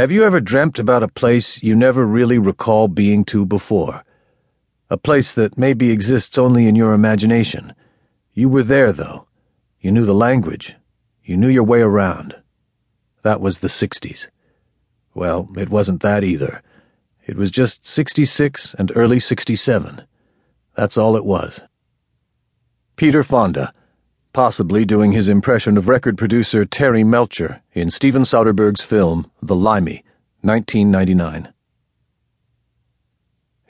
Have you ever dreamt about a place you never really recall being to before? A place that maybe exists only in your imagination. You were there, though. You knew the language. You knew your way around. That was the 60s. Well, it wasn't that either. It was just 66 and early 67. That's all it was. Peter Fonda, possibly doing his impression of record producer Terry Melcher in Steven Soderbergh's film The Limey, 1999.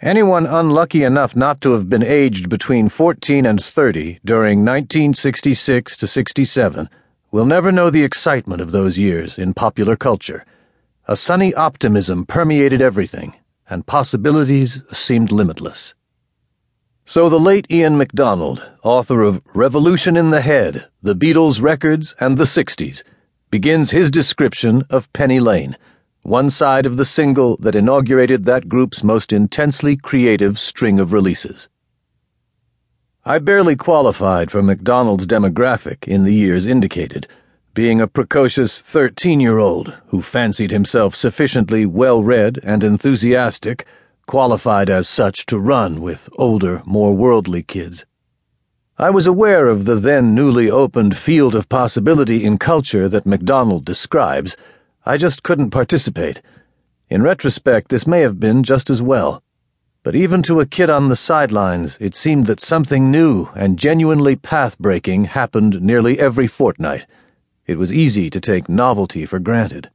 Anyone unlucky enough not to have been aged between 14 and 30 during 1966 to 67 will never know the excitement of those years in popular culture. A sunny optimism permeated everything, and possibilities seemed limitless. So the late Ian MacDonald, author of Revolution in the Head, The Beatles Records, and the 60s, begins his description of Penny Lane, one side of the single that inaugurated that group's most intensely creative string of releases. I barely qualified for MacDonald's demographic in the years indicated, being a precocious 13 year old who fancied himself sufficiently well read and enthusiastic qualified as such to run with older, more worldly kids. I was aware of the then newly opened field of possibility in culture that MacDonald describes. I just couldn't participate. In retrospect, this may have been just as well. But even to a kid on the sidelines, it seemed that something new and genuinely path breaking happened nearly every fortnight. It was easy to take novelty for granted.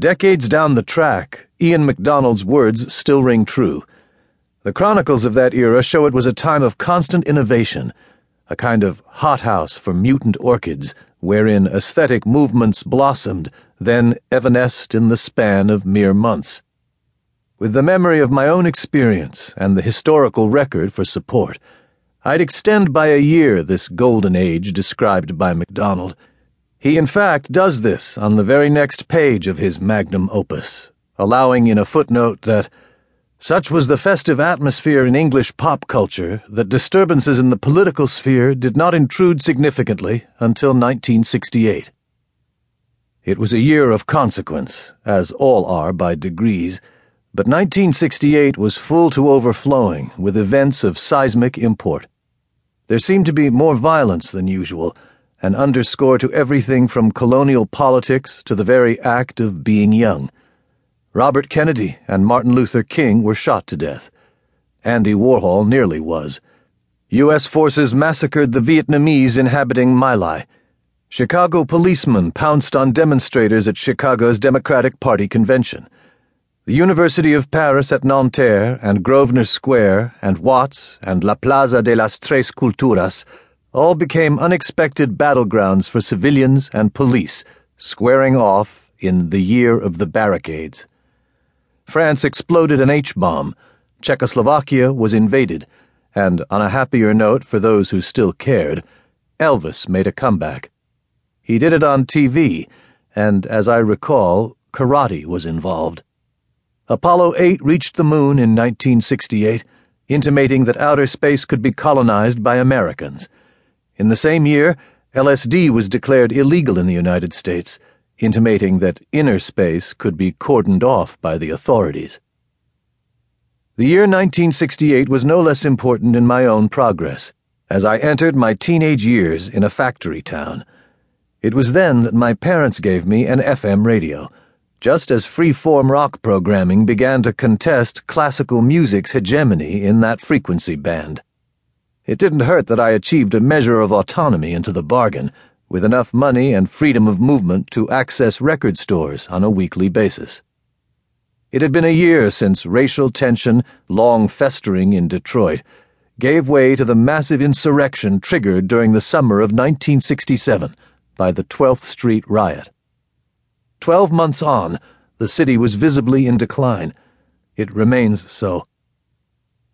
Decades down the track, Ian MacDonald's words still ring true. The chronicles of that era show it was a time of constant innovation, a kind of hothouse for mutant orchids, wherein aesthetic movements blossomed, then evanesced in the span of mere months. With the memory of my own experience and the historical record for support, I'd extend by a year this golden age described by MacDonald. He, in fact, does this on the very next page of his magnum opus, allowing in a footnote that such was the festive atmosphere in English pop culture that disturbances in the political sphere did not intrude significantly until 1968. It was a year of consequence, as all are by degrees, but 1968 was full to overflowing with events of seismic import. There seemed to be more violence than usual an underscore to everything from colonial politics to the very act of being young. Robert Kennedy and Martin Luther King were shot to death. Andy Warhol nearly was. U.S. forces massacred the Vietnamese inhabiting My Lai. Chicago policemen pounced on demonstrators at Chicago's Democratic Party convention. The University of Paris at Nanterre and Grosvenor Square and Watts and La Plaza de las Tres Culturas all became unexpected battlegrounds for civilians and police, squaring off in the year of the barricades. France exploded an H bomb, Czechoslovakia was invaded, and on a happier note for those who still cared, Elvis made a comeback. He did it on TV, and as I recall, karate was involved. Apollo 8 reached the moon in 1968, intimating that outer space could be colonized by Americans. In the same year, LSD was declared illegal in the United States, intimating that inner space could be cordoned off by the authorities. The year 1968 was no less important in my own progress, as I entered my teenage years in a factory town. It was then that my parents gave me an FM radio, just as free-form rock programming began to contest classical music's hegemony in that frequency band. It didn't hurt that I achieved a measure of autonomy into the bargain, with enough money and freedom of movement to access record stores on a weekly basis. It had been a year since racial tension, long festering in Detroit, gave way to the massive insurrection triggered during the summer of 1967 by the 12th Street riot. Twelve months on, the city was visibly in decline. It remains so.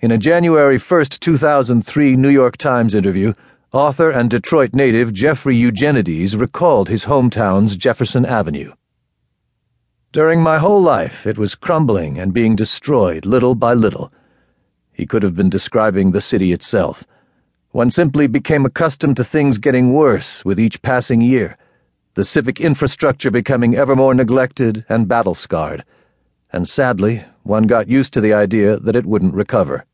In a January 1, 2003 New York Times interview, author and Detroit native Jeffrey Eugenides recalled his hometown's Jefferson Avenue. During my whole life, it was crumbling and being destroyed little by little. He could have been describing the city itself. One simply became accustomed to things getting worse with each passing year. the civic infrastructure becoming ever more neglected and battle scarred. And sadly, one got used to the idea that it wouldn't recover.